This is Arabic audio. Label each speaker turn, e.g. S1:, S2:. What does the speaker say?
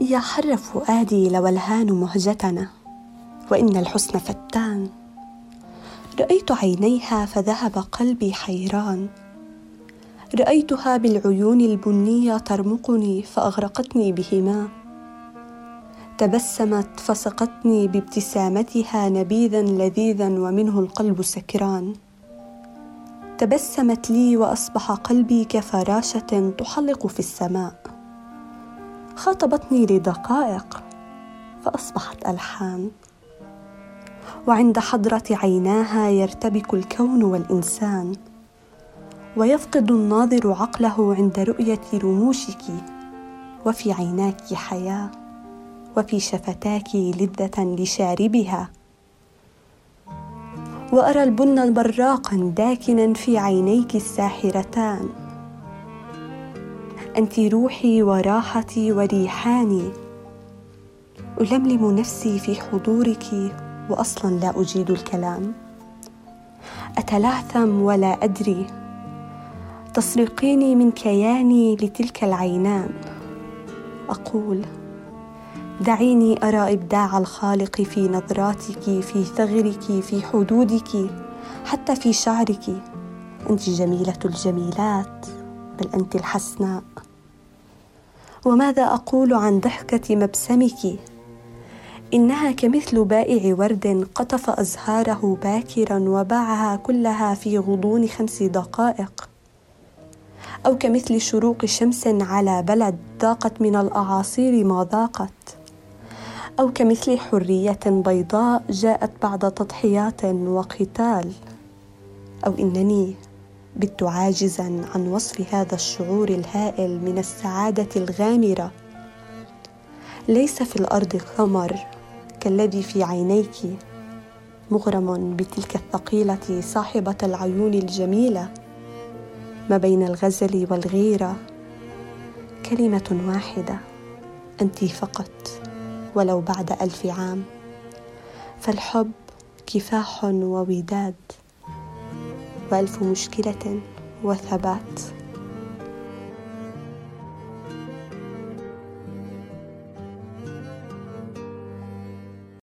S1: يا حر فؤادي لو الهان مهجتنا وإن الحسن فتان. رأيت عينيها فذهب قلبي حيران. رأيتها بالعيون البنية ترمقني فأغرقتني بهما. تبسمت فسقتني بابتسامتها نبيذا لذيذا ومنه القلب سكران. تبسمت لي وأصبح قلبي كفراشة تحلق في السماء. خاطبتني لدقائق فأصبحت ألحان. وعند حضرة عيناها يرتبك الكون والإنسان. ويفقد الناظر عقله عند رؤية رموشك. وفي عيناك حياة وفي شفتاك لذة لشاربها. وأرى البن براقا داكنا في عينيك الساحرتان. أنت روحي وراحتي وريحاني. ألملم نفسي في حضورك واصلا لا أجيد الكلام. اتلعثم ولا أدري. تسرقيني من كياني لتلك العينان. أقول دعيني أرى إبداع الخالق في نظراتك في ثغرك في حدودك حتى في شعرك. أنت جميلة الجميلات بل أنت الحسناء. وماذا أقول عن ضحكة مبسمك؟ إنها كمثل بائع ورد قطف أزهاره باكرا وباعها كلها في غضون خمس دقائق. أو كمثل شروق شمس على بلد ضاقت من الأعاصير ما ضاقت. أو كمثل حرية بيضاء جاءت بعد تضحيات وقتال. أو إنني بت عاجزا عن وصف هذا الشعور الهائل من السعادة الغامرة. ليس في الأرض قمر كالذي في عينيك مغرم بتلك الثقيلة صاحبة العيون الجميلة. ما بين الغزل والغيرة كلمة واحدة أنت فقط ولو بعد ألف عام. فالحب كفاح ووداد. والف مشكلة وثبات.